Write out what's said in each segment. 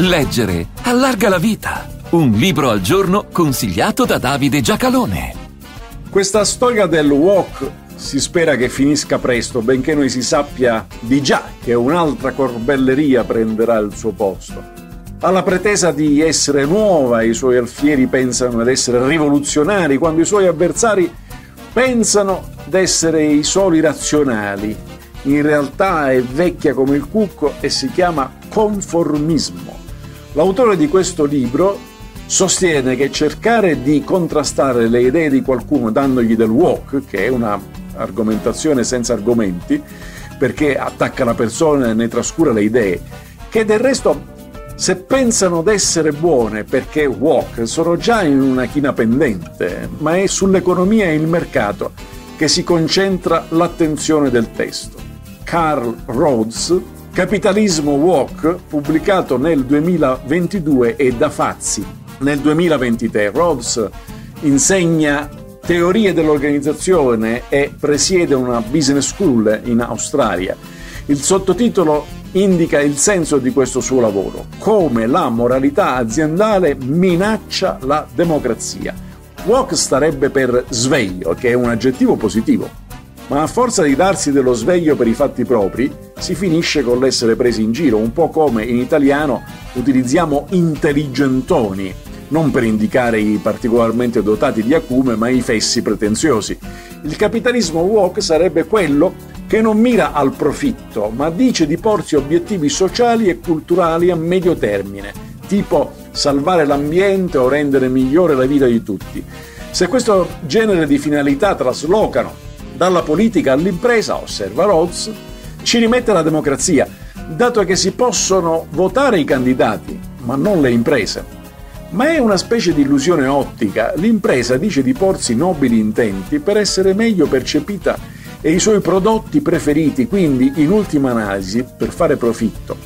Leggere allarga la vita. Un libro al giorno consigliato da Davide Giacalone. Questa storia del walk si spera che finisca presto, benché noi si sappia di già che un'altra corbelleria prenderà il suo posto. Alla pretesa di essere nuova, i suoi alfieri pensano ad essere rivoluzionari, quando i suoi avversari pensano d'essere i soli razionali. In realtà è vecchia come il cucco e si chiama conformismo. L'autore di questo libro sostiene che cercare di contrastare le idee di qualcuno dandogli del walk, che è una argomentazione senza argomenti, perché attacca la persona e ne trascura le idee, che del resto se pensano d'essere buone perché walk sono già in una china pendente, ma è sull'economia e il mercato che si concentra l'attenzione del testo. Carl Rhodes Capitalismo Walk, pubblicato nel 2022 e da Fazzi nel 2023. Rhodes insegna teorie dell'organizzazione e presiede una business school in Australia. Il sottotitolo indica il senso di questo suo lavoro, come la moralità aziendale minaccia la democrazia. Walk starebbe per sveglio, che è un aggettivo positivo ma a forza di darsi dello sveglio per i fatti propri, si finisce con l'essere presi in giro, un po' come in italiano utilizziamo intelligentoni, non per indicare i particolarmente dotati di acume, ma i fessi pretenziosi. Il capitalismo woke sarebbe quello che non mira al profitto, ma dice di porsi obiettivi sociali e culturali a medio termine, tipo salvare l'ambiente o rendere migliore la vita di tutti. Se questo genere di finalità traslocano dalla politica all'impresa, osserva Rhodes, ci rimette la democrazia, dato che si possono votare i candidati, ma non le imprese. Ma è una specie di illusione ottica. L'impresa dice di porsi nobili intenti per essere meglio percepita e i suoi prodotti preferiti, quindi in ultima analisi per fare profitto,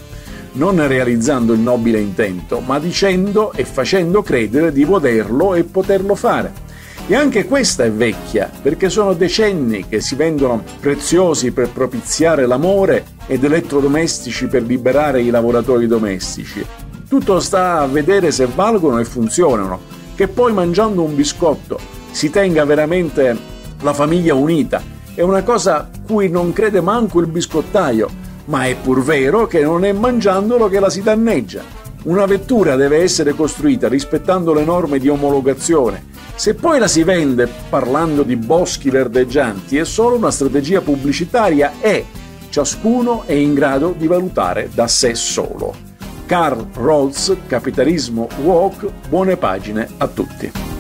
non realizzando il nobile intento, ma dicendo e facendo credere di poterlo e poterlo fare. E anche questa è vecchia, perché sono decenni che si vendono preziosi per propiziare l'amore ed elettrodomestici per liberare i lavoratori domestici. Tutto sta a vedere se valgono e funzionano, che poi mangiando un biscotto si tenga veramente la famiglia unita. È una cosa cui non crede manco il biscottaio, ma è pur vero che non è mangiandolo che la si danneggia. Una vettura deve essere costruita rispettando le norme di omologazione se poi la si vende parlando di boschi verdeggianti è solo una strategia pubblicitaria e ciascuno è in grado di valutare da sé solo. Carl Rolls, Capitalismo Walk, buone pagine a tutti.